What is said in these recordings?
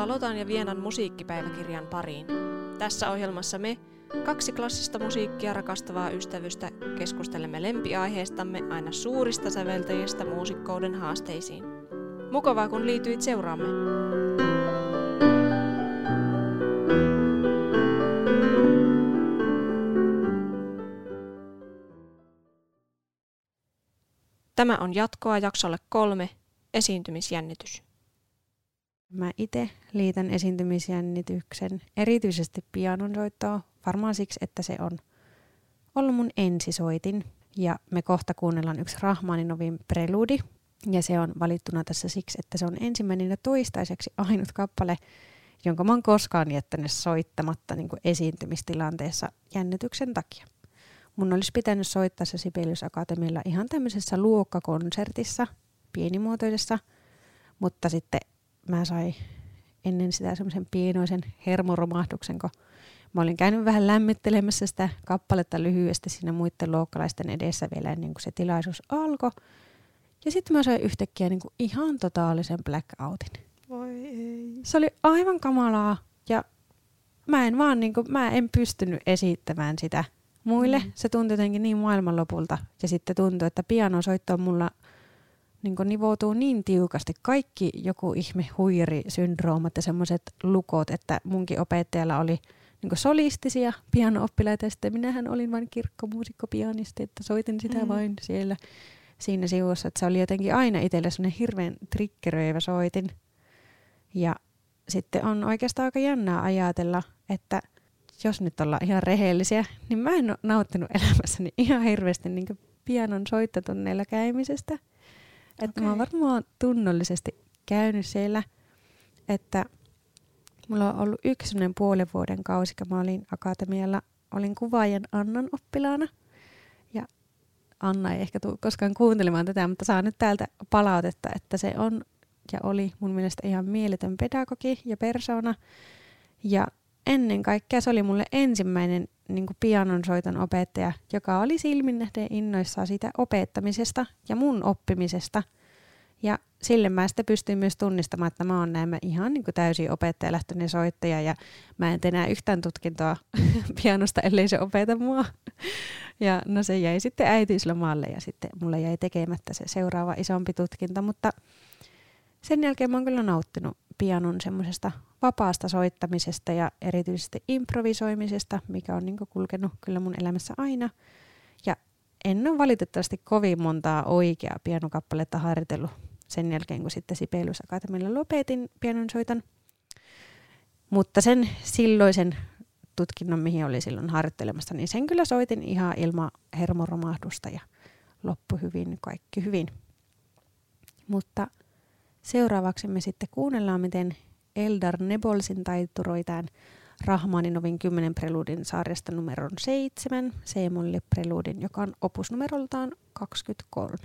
Tervetuloa Lotan ja Vienan musiikkipäiväkirjan pariin. Tässä ohjelmassa me, kaksi klassista musiikkia rakastavaa ystävystä, keskustelemme lempiaiheestamme aina suurista säveltäjistä muusikkouden haasteisiin. Mukavaa kun liityit seuraamme. Tämä on jatkoa jaksolle kolme, esiintymisjännitys. Mä itse liitän esiintymisjännityksen erityisesti pianonsoittoon, varmaan siksi, että se on ollut mun ensisoitin. Ja me kohta kuunnellaan yksi Rahmaninovin preludi, ja se on valittuna tässä siksi, että se on ensimmäinen ja toistaiseksi ainut kappale, jonka mä oon koskaan jättänyt soittamatta niin kuin esiintymistilanteessa jännityksen takia. Mun olisi pitänyt soittaa se Sibelius Akatemialla ihan tämmöisessä luokkakonsertissa, pienimuotoisessa, mutta sitten mä sain ennen sitä semmoisen pienoisen hermoromahduksen, kun mä olin käynyt vähän lämmittelemässä sitä kappaletta lyhyesti siinä muiden luokkalaisten edessä vielä ennen kuin se tilaisuus alkoi. Ja sitten mä sain yhtäkkiä niin kuin ihan totaalisen blackoutin. Voi ei. Se oli aivan kamalaa ja mä en vaan niin kuin, mä en pystynyt esittämään sitä muille. Mm. Se tuntui jotenkin niin maailmanlopulta ja sitten tuntui, että pianosoitto on mulla niin nivoutuu niin tiukasti kaikki joku ihme huijarisyndroomat ja semmoiset lukot, että munkin opettajalla oli niin solistisia piano-oppilaita ja sitten minähän olin vain kirkkomuusikko pianisti, että soitin sitä mm. vain siellä siinä sivussa, että se oli jotenkin aina itselle semmoinen hirveän triggeröivä soitin. Ja sitten on oikeastaan aika jännää ajatella, että jos nyt ollaan ihan rehellisiä, niin mä en ole nauttinut elämässäni ihan hirveästi niin pianon soittotunneilla käymisestä – että okay. mä oon varmaan tunnollisesti käynyt siellä, että mulla on ollut yksi puolen vuoden kausi, kun mä olin akatemialla, olin kuvaajan Annan oppilaana. Ja Anna ei ehkä tule koskaan kuuntelemaan tätä, mutta saa nyt täältä palautetta, että se on ja oli mun mielestä ihan mieletön pedagogi ja persona. Ja ennen kaikkea se oli mulle ensimmäinen niin pianonsoiton opettaja, joka oli silminnähden innoissaan siitä opettamisesta ja mun oppimisesta. Ja sille mä sitten pystyin myös tunnistamaan, että mä oon näin ihan niin täysin opettajalähtöinen soittaja ja mä en enää yhtään tutkintoa pianosta, ellei se opeta mua. Ja no se jäi sitten äitiyslomalle ja sitten mulle jäi tekemättä se seuraava isompi tutkinto, mutta sen jälkeen mä oon kyllä nauttinut pianon semmoisesta vapaasta soittamisesta ja erityisesti improvisoimisesta, mikä on niin kulkenut kyllä mun elämässä aina. Ja en ole valitettavasti kovin montaa oikeaa pianokappaletta harjoitellut sen jälkeen, kun sitten Sibelius Akatemialla lopetin pianon soitan. Mutta sen silloisen tutkinnon, mihin oli silloin harjoittelemassa, niin sen kyllä soitin ihan ilman hermoromahdusta ja loppu hyvin, kaikki hyvin. Mutta seuraavaksi me sitten kuunnellaan, miten Eldar Nebolsin taitturoi tämän Rahmaninovin 10 preludin sarjasta numeron 7, C-molle preludin, joka on opusnumeroltaan 23.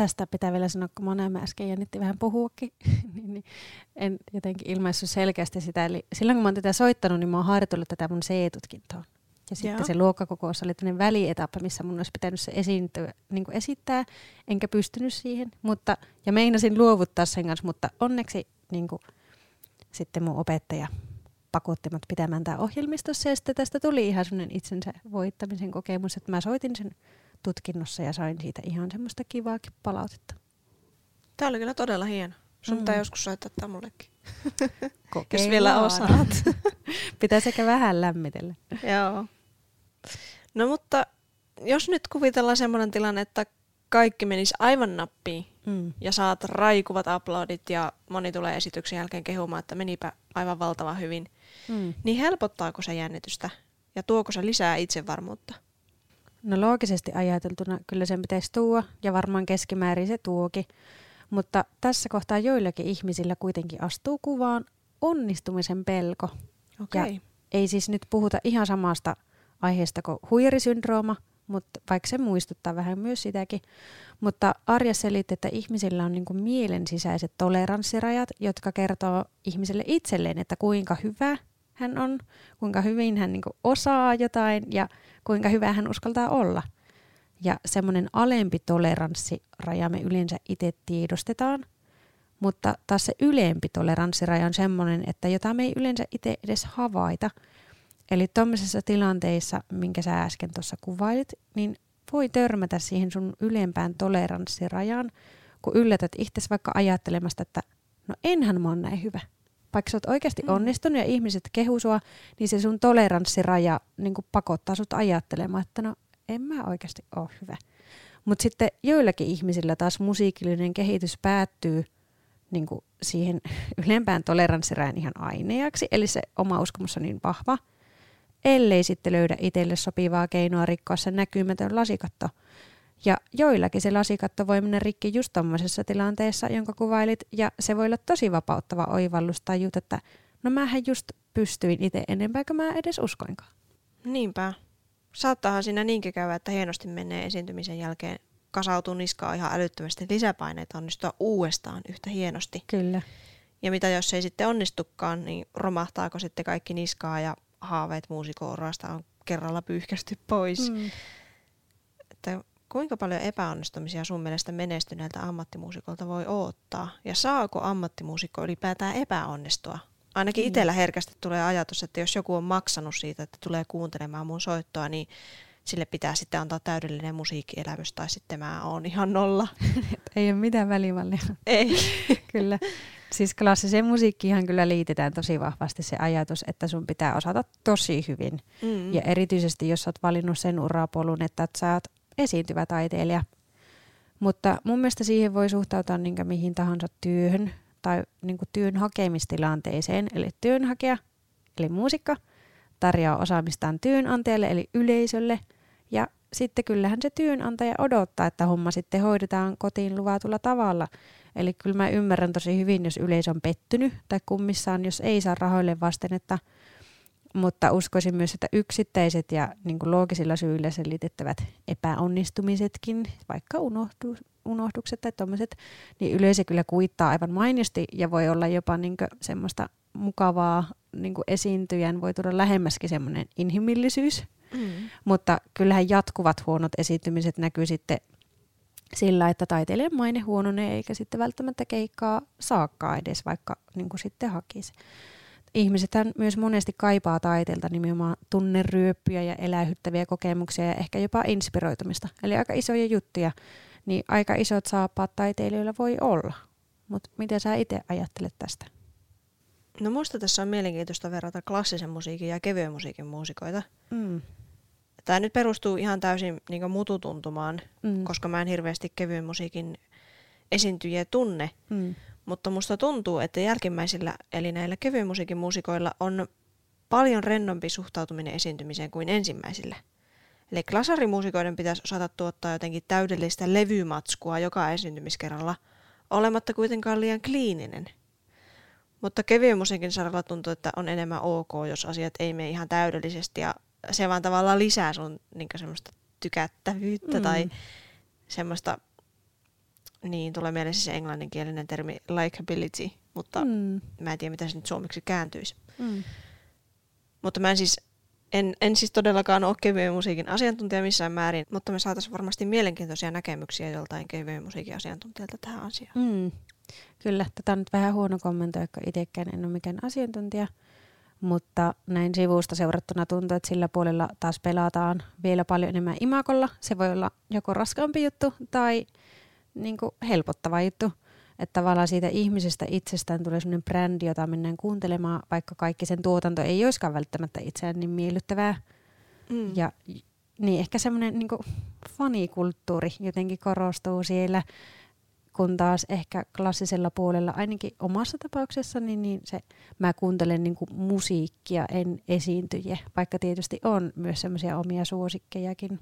tästä pitää vielä sanoa, kun mä äsken jännitti vähän puhuakin, niin, niin en jotenkin ilmaissut selkeästi sitä. Eli silloin kun mä oon tätä soittanut, niin mä oon harjoitellut tätä mun C-tutkintoa. Ja sitten Joo. se luokkakokous oli tämmöinen välietappa, missä mun olisi pitänyt se esiintyä, niin kuin esittää, enkä pystynyt siihen. Mutta, ja meinasin luovuttaa sen kanssa, mutta onneksi niin kuin, sitten mun opettaja pakotti mut pitämään tämä ohjelmistossa. Ja sitten tästä tuli ihan semmoinen itsensä voittamisen kokemus, että mä soitin sen tutkinnossa ja sain siitä ihan semmoista kivaakin palautetta. Tämä oli kyllä todella hieno. Sun mm. pitää joskus soittaa tämä mullekin. Jos vielä osaat. pitää sekä vähän lämmitellä. Joo. No mutta jos nyt kuvitellaan semmoinen tilanne, että kaikki menisi aivan nappiin mm. ja saat raikuvat uploadit ja moni tulee esityksen jälkeen kehumaan, että menipä aivan valtavan hyvin, mm. niin helpottaako se jännitystä ja tuoko se lisää itsevarmuutta? No loogisesti ajateltuna kyllä sen pitäisi tuoda ja varmaan keskimäärin se tuokin. Mutta tässä kohtaa joillakin ihmisillä kuitenkin astuu kuvaan onnistumisen pelko. Okay. Ja ei siis nyt puhuta ihan samasta aiheesta kuin huijarisyndrooma, mutta vaikka se muistuttaa vähän myös sitäkin. Mutta Arja selitti, että ihmisillä on niin kuin mielen sisäiset toleranssirajat, jotka kertoo ihmiselle itselleen, että kuinka hyvä hän on, kuinka hyvin hän niin kuin osaa jotain ja kuinka hyvä hän uskaltaa olla. Ja semmoinen alempi toleranssiraja me yleensä itse tiedostetaan, mutta taas se ylempi toleranssiraja on semmoinen, että jota me ei yleensä itse edes havaita. Eli tuommoisessa tilanteissa, minkä sä äsken tuossa kuvailit, niin voi törmätä siihen sun ylempään toleranssirajaan, kun yllätät itse vaikka ajattelemasta, että no enhän mä oon näin hyvä vaikka sä oot oikeasti mm. onnistunut ja ihmiset kehu sua, niin se sun toleranssiraja niin pakottaa sut ajattelemaan, että no en mä oikeasti ole hyvä. Mutta sitten joillakin ihmisillä taas musiikillinen kehitys päättyy niin kuin siihen ylempään toleranssirajan ihan aineaksi, eli se oma uskomus on niin vahva, ellei sitten löydä itselle sopivaa keinoa rikkoa se näkymätön lasikatto – ja joillakin se lasikatto voi mennä rikki just tommosessa tilanteessa, jonka kuvailit, ja se voi olla tosi vapauttava oivallus tai jut, että no mähän just pystyin itse enempää kuin mä edes uskoinkaan. Niinpä. Saattaahan siinä niinkin käydä, että hienosti menee esiintymisen jälkeen kasautuu niskaa ihan älyttömästi lisäpaineita onnistua uudestaan yhtä hienosti. Kyllä. Ja mitä jos ei sitten onnistukaan, niin romahtaako sitten kaikki niskaa ja haaveet muusikourasta on kerralla pyyhkästy pois. Mm. Että Kuinka paljon epäonnistumisia sun mielestä menestyneeltä ammattimuusikolta voi odottaa? Ja saako ammattimuusikko ylipäätään epäonnistua? Ainakin mm. itsellä herkästi tulee ajatus, että jos joku on maksanut siitä, että tulee kuuntelemaan mun soittoa, niin sille pitää sitten antaa täydellinen musiikkielämys tai sitten mä oon ihan nolla. Ei ole mitään välimallia. Ei. kyllä. Siis klassiseen musiikkiin kyllä liitetään tosi vahvasti se ajatus, että sun pitää osata tosi hyvin. Mm. Ja erityisesti jos oot valinnut sen urapolun, että sä oot esiintyvä taiteilija. Mutta mun mielestä siihen voi suhtautua niin mihin tahansa työhön tai niin työn hakemistilanteeseen. Eli työnhakija, eli muusikko, tarjoaa osaamistaan työnantajalle, eli yleisölle. Ja sitten kyllähän se työnantaja odottaa, että homma sitten hoidetaan kotiin luvatulla tavalla. Eli kyllä mä ymmärrän tosi hyvin, jos yleisö on pettynyt tai kummissaan, jos ei saa rahoille vasten, että mutta uskoisin myös, että yksittäiset ja niin kuin loogisilla syillä selitettävät epäonnistumisetkin, vaikka unohdu, unohdukset tai tuommoiset, niin yleisö kyllä kuittaa aivan mainisti ja voi olla jopa niin semmoista mukavaa niin esiintyjän, voi tulla lähemmäskin semmoinen inhimillisyys. Mm. Mutta kyllähän jatkuvat huonot esiintymiset näkyy sitten sillä, että taiteilijan maine huononee eikä sitten välttämättä keikkaa saakkaa edes, vaikka niin kuin sitten hakisi ihmisethän myös monesti kaipaa taiteelta nimenomaan tunneryöppyjä ja elähyttäviä kokemuksia ja ehkä jopa inspiroitumista. Eli aika isoja juttuja, niin aika isot saappaat taiteilijoilla voi olla. Mutta miten sä itse ajattelet tästä? No musta tässä on mielenkiintoista verrata klassisen musiikin ja kevyen musiikin muusikoita. Mm. Tämä nyt perustuu ihan täysin niin mututuntumaan, mm. koska mä en hirveästi kevyen musiikin esiintyjiä tunne. Mm. Mutta musta tuntuu, että jälkimmäisillä, eli näillä kevyen musiikin muusikoilla, on paljon rennompi suhtautuminen esiintymiseen kuin ensimmäisillä. Eli klasarimuusikoiden pitäisi osata tuottaa jotenkin täydellistä levymatskua joka esiintymiskerralla, olematta kuitenkaan liian kliininen. Mutta kevyen musiikin saralla tuntuu, että on enemmän ok, jos asiat ei mene ihan täydellisesti ja se vaan tavallaan lisää sun niin semmoista tykättävyyttä mm. tai semmoista Niin, tulee mieleen siis englanninkielinen termi likability, mutta mm. mä en tiedä, mitä se nyt suomeksi kääntyisi. Mm. Mutta mä en siis, en, en siis todellakaan ole kevyen musiikin asiantuntija missään määrin, mutta me saataisiin varmasti mielenkiintoisia näkemyksiä joltain kevyen musiikin asiantuntijalta tähän asiaan. Mm. Kyllä, tätä on nyt vähän huono kommentoida, kun itsekään en ole mikään asiantuntija. Mutta näin sivusta seurattuna tuntuu, että sillä puolella taas pelataan vielä paljon enemmän imakolla. Se voi olla joko raskaampi juttu tai niin kuin helpottava juttu. Että tavallaan siitä ihmisestä itsestään tulee sellainen brändi, jota mennään kuuntelemaan, vaikka kaikki sen tuotanto ei olisikaan välttämättä itseään niin miellyttävää. Mm. Ja niin ehkä semmoinen niin fanikulttuuri jotenkin korostuu siellä kun taas ehkä klassisella puolella, ainakin omassa tapauksessani, niin se, mä kuuntelen niin musiikkia, en esiintyjä, vaikka tietysti on myös semmoisia omia suosikkejakin.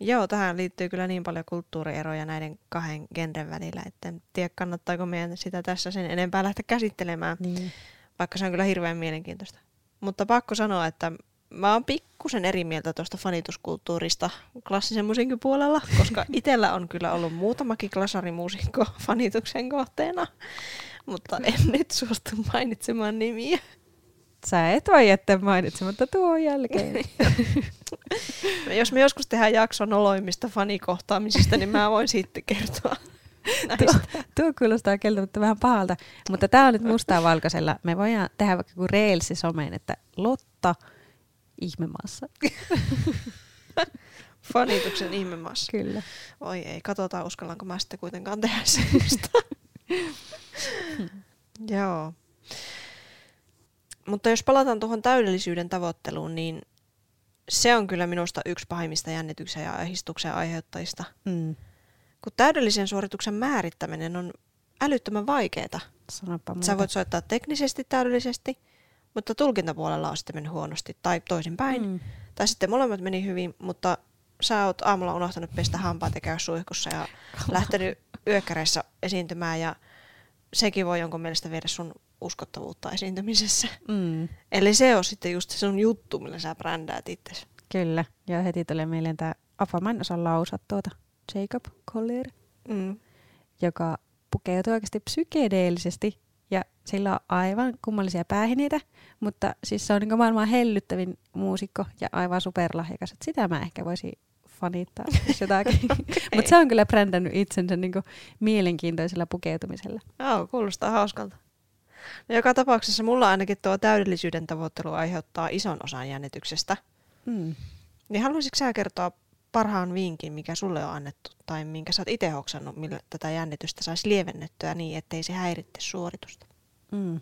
Joo, tähän liittyy kyllä niin paljon kulttuurieroja näiden kahden genren välillä, että en tiedä kannattaako meidän sitä tässä sen enempää lähteä käsittelemään, niin. vaikka se on kyllä hirveän mielenkiintoista. Mutta pakko sanoa, että mä oon pikkusen eri mieltä tuosta fanituskulttuurista klassisen musiikin puolella, koska itsellä on kyllä ollut muutamakin klasarimuusikko fanituksen kohteena, mutta en nyt suostu mainitsemaan nimiä. Sä et voi jättää mainitsematta tuon jälkeen. Jos me joskus tehdään jakso noloimmista fanikohtaamisista, niin mä voin sitten kertoa. Tuo, tuo kuulostaa keltä vähän pahalta, mutta tämä on nyt mustaa valkoisella. Me voidaan tehdä vaikka kuin reelsi someen, että Lotta – ihmemaassa. Fanituksen ihmemaassa. Kyllä. Oi ei, katsotaan uskallanko mä sitten kuitenkaan tehdä semmoista. Joo. Mutta jos palataan tuohon täydellisyyden tavoitteluun, niin se on kyllä minusta yksi pahimmista jännityksen ja ahdistuksen aiheuttajista. Mm. Kun täydellisen suorituksen määrittäminen on älyttömän vaikeaa. Sä voit soittaa teknisesti täydellisesti, mutta tulkintapuolella on sitten mennyt huonosti tai toisinpäin. Mm. Tai sitten molemmat meni hyvin, mutta sä oot aamulla unohtanut pestä hampaat ja käydä suihkussa ja lähtenyt yökkäreissä esiintymään ja sekin voi jonkun mielestä viedä sun uskottavuutta esiintymisessä. Mm. Eli se on sitten just se sun juttu, millä sä brändäät itse. Kyllä, ja heti tulee mieleen tämä Apa, mä en osaa lausua tuota, Jacob Collier, mm. joka pukeutuu oikeasti psykedeellisesti ja sillä on aivan kummallisia päähineitä, mutta siis se on niin maailman hellyttävin muusikko ja aivan superlahjakas. Että sitä mä ehkä voisin fanittaa jotakin. okay. Mutta se on kyllä brändännyt itsensä niin mielenkiintoisella pukeutumisella. Joo, kuulostaa hauskalta. No, joka tapauksessa mulla ainakin tuo täydellisyyden tavoittelu aiheuttaa ison osan jännityksestä. Mm. Niin haluaisitko sä kertoa parhaan vinkin, mikä sulle on annettu, tai minkä sä oot itse hoksannut, millä tätä jännitystä saisi lievennettyä niin, ettei se häiritte suoritusta? Mm.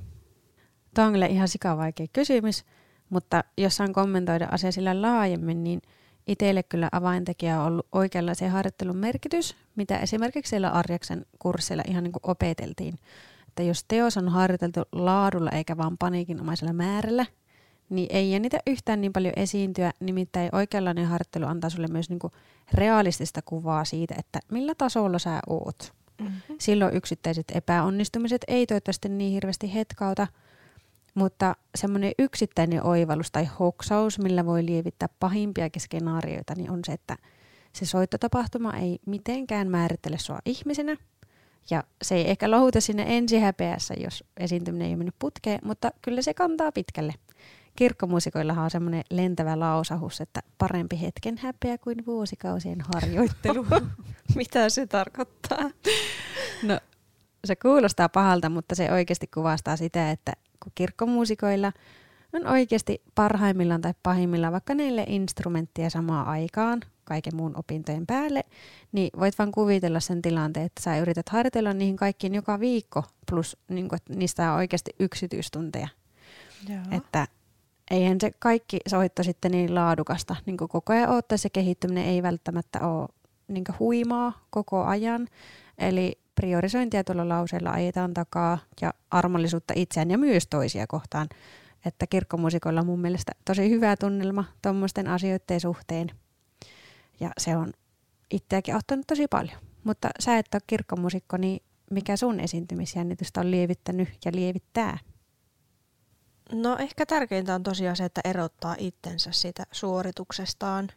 Tuo on kyllä ihan sikavaikea kysymys, mutta jos saan kommentoida asia sillä laajemmin, niin itselle kyllä avaintekijä on ollut oikeanlaisen harjoittelun merkitys, mitä esimerkiksi siellä Arjaksen kursseilla ihan niin kuin opeteltiin. Että jos teos on harjoiteltu laadulla eikä vaan paniikinomaisella määrällä, niin ei jännitä yhtään niin paljon esiintyä, nimittäin oikeanlainen harjoittelu antaa sulle myös niin kuin realistista kuvaa siitä, että millä tasolla sä oot. Mm-hmm. Silloin yksittäiset epäonnistumiset ei toivottavasti niin hirveästi hetkauta, mutta semmoinen yksittäinen oivallus tai hoksaus, millä voi lievittää pahimpia skenaarioita, niin on se, että se soittotapahtuma ei mitenkään määrittele sua ihmisenä, ja se ei ehkä louhuta sinne ensihäpeässä, jos esiintyminen ei ole mennyt putkeen, mutta kyllä se kantaa pitkälle kirkkomuusikoillahan on semmoinen lentävä lausahus, että parempi hetken häpeä kuin vuosikausien harjoittelu. Mitä se tarkoittaa? No, se kuulostaa pahalta, mutta se oikeasti kuvastaa sitä, että kun kirkkomuusikoilla on oikeasti parhaimmillaan tai pahimmillaan vaikka neille instrumenttia samaan aikaan, kaiken muun opintojen päälle, niin voit vaan kuvitella sen tilanteen, että sä yrität harjoitella niihin kaikkiin joka viikko, plus niin kun, että niistä on oikeasti yksityistunteja. Joo. Että eihän se kaikki soitto sitten niin laadukasta. Niin koko ajan ottaa se kehittyminen ei välttämättä ole niin huimaa koko ajan. Eli priorisointia tuolla lauseella ajetaan takaa ja armollisuutta itseään ja myös toisia kohtaan. Että kirkkomuusikoilla on mun mielestä tosi hyvä tunnelma tuommoisten asioiden suhteen. Ja se on itseäkin auttanut tosi paljon. Mutta sä et ole kirkkomuusikko, niin mikä sun esiintymisjännitystä on lievittänyt ja lievittää? No ehkä tärkeintä on tosiaan se, että erottaa itsensä siitä suorituksestaan.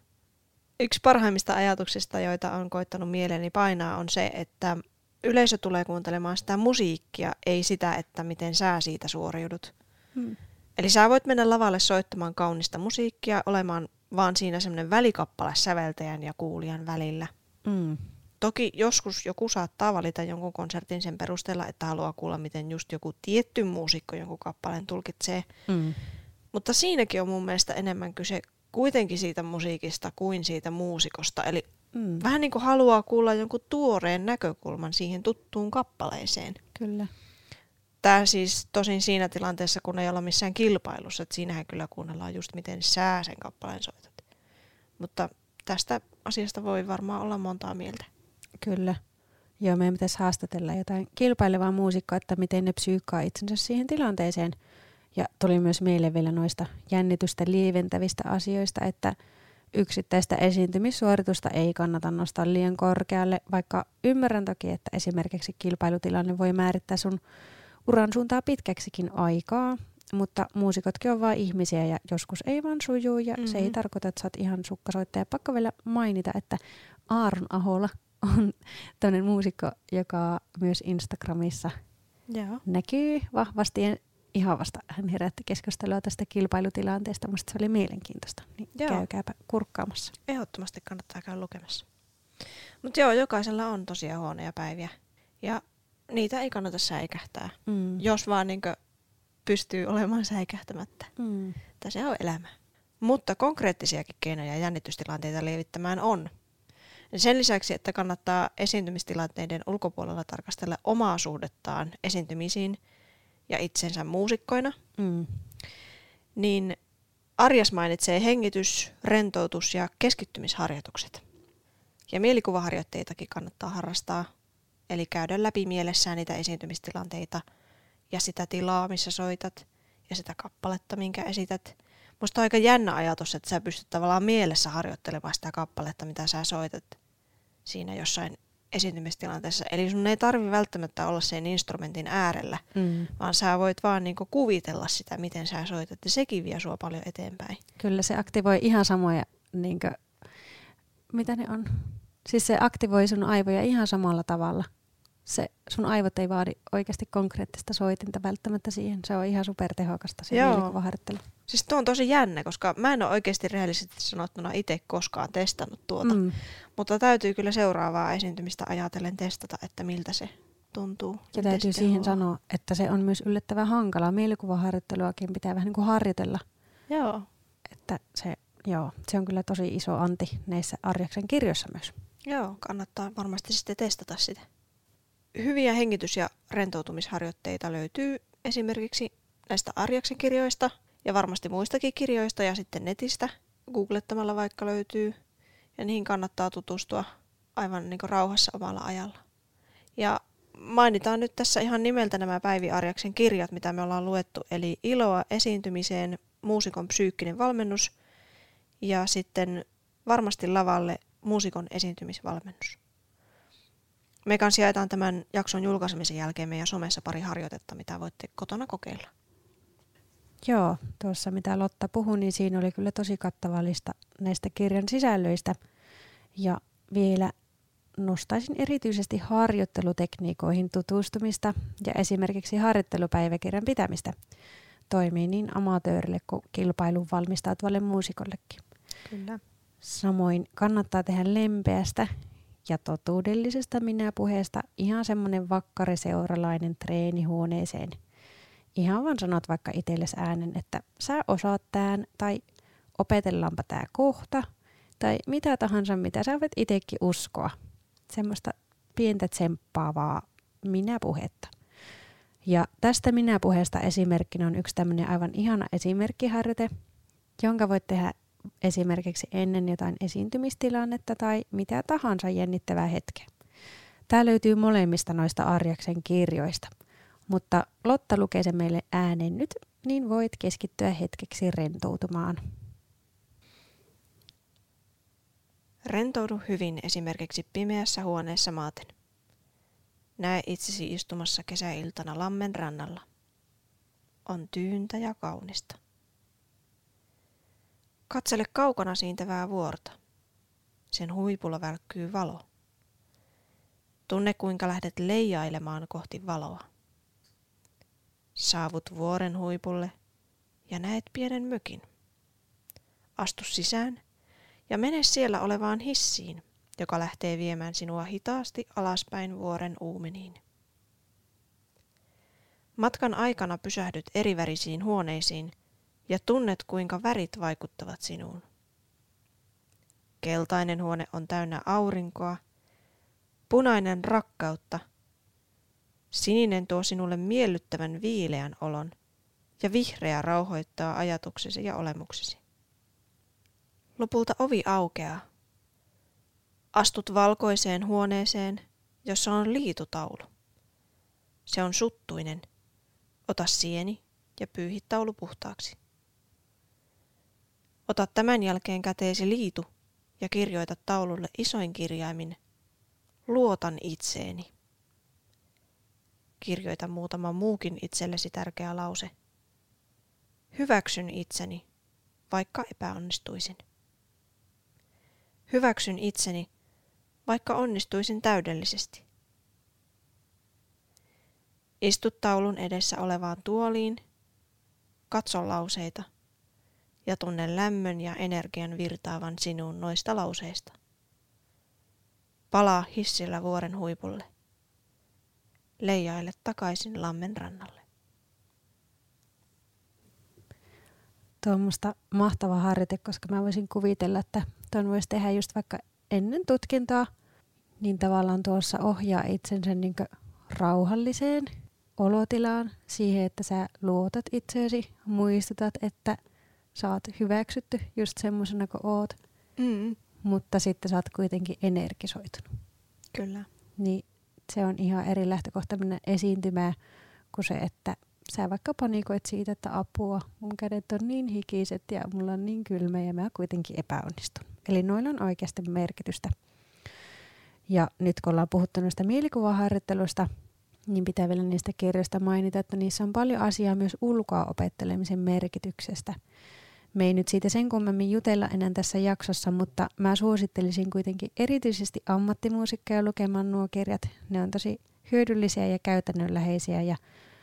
Yksi parhaimmista ajatuksista, joita on koittanut mieleeni painaa, on se, että yleisö tulee kuuntelemaan sitä musiikkia, ei sitä, että miten sä siitä suoriudut. Mm. Eli sä voit mennä lavalle soittamaan kaunista musiikkia, olemaan vaan siinä semmoinen välikappale säveltäjän ja kuulijan välillä. Mm. Toki joskus joku saattaa valita jonkun konsertin sen perusteella, että haluaa kuulla, miten just joku tietty muusikko jonkun kappaleen tulkitsee. Mm. Mutta siinäkin on mun mielestä enemmän kyse kuitenkin siitä musiikista kuin siitä muusikosta. Eli Mm. vähän niin kuin haluaa kuulla jonkun tuoreen näkökulman siihen tuttuun kappaleeseen. Kyllä. Tämä siis tosin siinä tilanteessa, kun ei olla missään kilpailussa, että siinähän kyllä kuunnellaan just miten sä sen kappaleen soitat. Mutta tästä asiasta voi varmaan olla montaa mieltä. Kyllä. Joo, meidän pitäisi haastatella jotain kilpailevaa muusikkoa, että miten ne psyykkaa itsensä siihen tilanteeseen. Ja tuli myös meille vielä noista jännitystä lieventävistä asioista, että yksittäistä esiintymissuoritusta ei kannata nostaa liian korkealle, vaikka ymmärrän toki, että esimerkiksi kilpailutilanne voi määrittää sun uran suuntaa pitkäksikin aikaa, mutta muusikotkin on vain ihmisiä ja joskus ei vaan sujuu ja mm-hmm. se ei Mhm. tarkoita, että sä oot ihan sukkasoittaja. Pakko vielä mainita, että Aaron Ahola on tämmöinen muusikko, joka myös Instagramissa Joo. näkyy vahvasti ihan vasta hän herätti keskustelua tästä kilpailutilanteesta. Musta se oli mielenkiintoista, niin Joo. käykääpä kurkkaamassa. Ehdottomasti kannattaa käydä lukemassa. Mutta joo, jokaisella on tosiaan huonoja päiviä. Ja niitä ei kannata säikähtää, Mm. jos vaan niinkö pystyy olemaan säikähtämättä. Mm. Se on elämä. Mutta konkreettisiakin keinoja jännitystilanteita lievittämään on. Sen lisäksi, että kannattaa esiintymistilanteiden ulkopuolella tarkastella omaa suhdettaan esiintymisiin ja itsensä muusikkoina, Mm. niin Arjas mainitsee hengitys, rentoutus ja keskittymisharjoitukset. Ja mielikuvaharjoitteitakin kannattaa harrastaa, eli käydä läpi mielessään niitä esiintymistilanteita ja sitä tilaa, missä soitat, ja sitä kappaletta, minkä esität. Musta on aika jännä ajatus, että sä pystyt tavallaan mielessä harjoittelemaan sitä kappaletta, mitä sä soitat siinä jossain esiintymistilanteessa. Eli sun ei tarvi välttämättä olla sen instrumentin äärellä, Mm. vaan sä voit vaan niinku kuvitella sitä, miten sä soitat, ja sekin vie sua paljon eteenpäin. Kyllä se aktivoi ihan samoja, niinkö, mitä ne on? Siis se aktivoi sun aivoja ihan samalla tavalla. Se, sun aivot ei vaadi oikeasti konkreettista soitinta välttämättä siihen. Se on ihan supertehokasta se mielikuvaharjoittelu. Siis tuo on tosi jännä, koska mä en ole oikeasti rehellisesti sanottuna itse koskaan testannut tuota, mm. Mutta täytyy kyllä seuraavaa esiintymistä ajatellen testata, että miltä se tuntuu. Ja täytyy siihen sanoa, että se on myös yllättävän hankalaa. Mielikuvaharjoitteluakin pitää vähän niin kuin harjoitella. Joo. Että se, joo, se on kyllä tosi iso anti näissä Arjaksen kirjoissa myös. Joo, kannattaa varmasti sitten testata sitä. Hyviä hengitys- ja rentoutumisharjoitteita löytyy esimerkiksi näistä Arjaksen kirjoista ja varmasti muistakin kirjoista ja sitten netistä. Googlettamalla vaikka löytyy ja niihin kannattaa tutustua aivan niin rauhassa omalla ajalla. Ja mainitaan nyt tässä ihan nimeltä nämä Päivi Arjaksen kirjat, mitä me ollaan luettu, eli Iloa esiintymiseen, muusikon psyykkinen valmennus ja sitten varmasti lavalle muusikon esiintymisvalmennus. Me kanssa jaetaan tämän jakson julkaisemisen jälkeen meidän somessa pari harjoitetta, mitä voitte kotona kokeilla. Joo, tuossa mitä Lotta puhui, niin siinä oli kyllä tosi kattava lista näistä kirjan sisällöistä. Ja vielä nostaisin erityisesti harjoittelutekniikoihin tutustumista ja esimerkiksi harjoittelupäiväkirjan pitämistä. Toimii niin amatöörille kuin kilpailun valmistautuvalle muusikollekin. Kyllä. Samoin kannattaa tehdä lempeästä ja totuudellisesta minäpuheesta ihan semmoinen vakkariseuralainen treenihuoneeseen. Ihan vaan sanot vaikka itsellesi äänen, että sä osaat tämän tai opetellaanpa tämä kohta tai mitä tahansa, mitä sä voit itsekin uskoa. Semmoista pientä tsemppaavaa minäpuhetta. Ja tästä minäpuheesta esimerkkinä on yksi tämmöinen aivan ihana esimerkkiharjoite, jonka voit tehdä esimerkiksi ennen jotain esiintymistilannetta tai mitä tahansa jännittävää hetkeä. Tämä löytyy molemmista noista Arjaksen kirjoista, mutta Lotta lukee sen meille ääneen nyt, niin voit keskittyä hetkeksi rentoutumaan. Rentoudu hyvin esimerkiksi pimeässä huoneessa maaten. Näe itsesi istumassa kesäiltana lammen rannalla. On tyyntä ja kaunista. Katsele kaukana siintävää vuorta. Sen huipulla välkkyy valo. Tunne kuinka lähdet leijailemaan kohti valoa. Saavut vuoren huipulle ja näet pienen mökin. Astu sisään ja mene siellä olevaan hissiin, joka lähtee viemään sinua hitaasti alaspäin vuoren uumeniin. Matkan aikana pysähdyt erivärisiin huoneisiin ja tunnet kuinka värit vaikuttavat sinuun. Keltainen huone on täynnä aurinkoa, punainen rakkautta, sininen tuo sinulle miellyttävän viileän olon ja vihreä rauhoittaa ajatuksesi ja olemuksesi. Lopulta ovi aukeaa. Astut valkoiseen huoneeseen, jossa on liitutaulu. Se on suttuinen. Ota sieni ja pyyhi taulu puhtaaksi. Ota tämän jälkeen käteesi liitu ja kirjoita taululle isoin kirjaimin Luotan itseeni. Kirjoita muutama muukin itsellesi tärkeä lause. Hyväksyn itseni, vaikka epäonnistuisin. Hyväksyn itseni, vaikka onnistuisin täydellisesti. Istut taulun edessä olevaan tuoliin, katso lauseita ja tunne lämmön ja energian virtaavan sinuun noista lauseista. Palaa hissillä vuoren huipulle. Leijaile takaisin lammen rannalle. Tuo on musta mahtava harjoite, koska mä voisin kuvitella, että tuon voisi tehdä just vaikka ennen tutkintoa, niin tavallaan tuossa ohjaa itsensä niin rauhalliseen olotilaan, siihen, että sä luotat itseesi, muistutat, että sä oot hyväksytty just semmoisena kuin oot, mm. mutta sitten sä oot kuitenkin energisoitunut. Kyllä. Niin se on ihan eri lähtökohta mennä esiintymään kuin se, että sä vaikka panikoit siitä, että apua, mun kädet on niin hikiset ja mulla on niin kylmä ja mä kuitenkin epäonnistun. Eli noilla on oikeasti merkitystä. Ja nyt kun ollaan puhuttu noista mielikuvaharjoittelusta, niin pitää vielä niistä kirjoista mainita, että niissä on paljon asiaa myös ulkoa opettelemisen merkityksestä. Me ei nyt siitä sen kummemmin jutella enää tässä jaksossa, mutta mä suosittelisin kuitenkin erityisesti ammattimuusikkoja lukemaan nuo kirjat. Ne on tosi hyödyllisiä ja käytännönläheisiä ja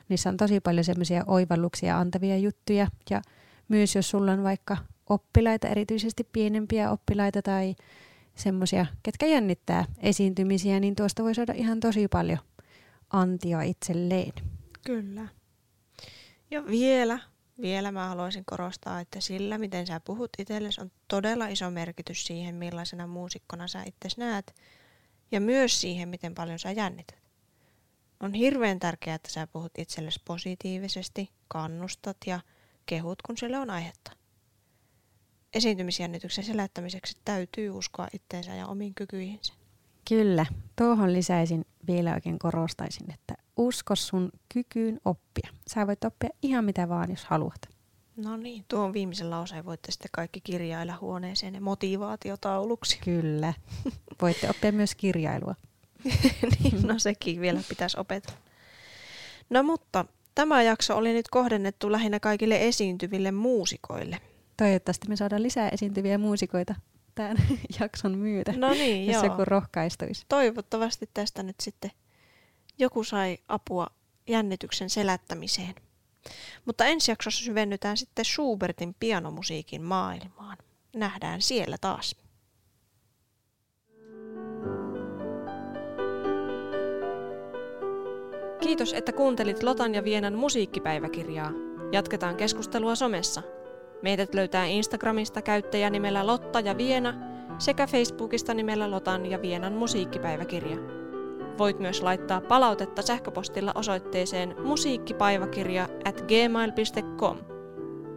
niissä on tosi paljon semmoisia oivalluksia antavia juttuja. Ja myös jos sulla on vaikka oppilaita, erityisesti pienempiä oppilaita tai semmoisia, ketkä jännittää esiintymisiä, niin tuosta voi saada ihan tosi paljon antia itselleen. Kyllä. Ja vielä, vielä mä haluaisin korostaa, että sillä, miten sä puhut itsellesi, on todella iso merkitys siihen, millaisena muusikkona sä itse näet, ja myös siihen, miten paljon sä jännität. On hirveän tärkeää, että sä puhut itsellesi positiivisesti, kannustat ja kehut, kun sille on aihetta. Esiintymisjännityksen selättämiseksi täytyy uskoa itteensä ja omiin kykyihinsä. Kyllä, tuohon lisäisin vielä oikein korostaisin, että usko sun kykyyn oppia. Sä voit oppia ihan mitä vaan, jos haluat. No niin, tuon viimeisen lauseen voitte sitten kaikki kirjailla huoneeseen ja motivaatiotauluksi. Kyllä. Voitte oppia myös kirjailua. niin, no sekin vielä pitäisi opetella. No mutta tämä jakso oli nyt kohdennettu lähinnä kaikille esiintyville muusikoille. Toivottavasti me saadaan lisää esiintyviä muusikoita tämän jakson myötä, no niin, jos joo. joku rohkaistuisi. Toivottavasti tästä nyt sitten joku sai apua jännityksen selättämiseen. Mutta ensi jaksossa syvennytään sitten Schubertin pianomusiikin maailmaan. Nähdään siellä taas. Kiitos, että kuuntelit Lotan ja Vienan musiikkipäiväkirjaa. Jatketaan keskustelua somessa. Meidät löytää Instagramista käyttäjänimellä Lotta ja Viena sekä Facebookista nimellä Lotan ja Vienan musiikkipäiväkirja. Voit myös laittaa palautetta sähköpostilla osoitteeseen musiikkipäiväkirja at gmail.com.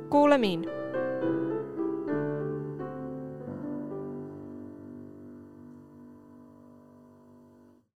Kuulemiin!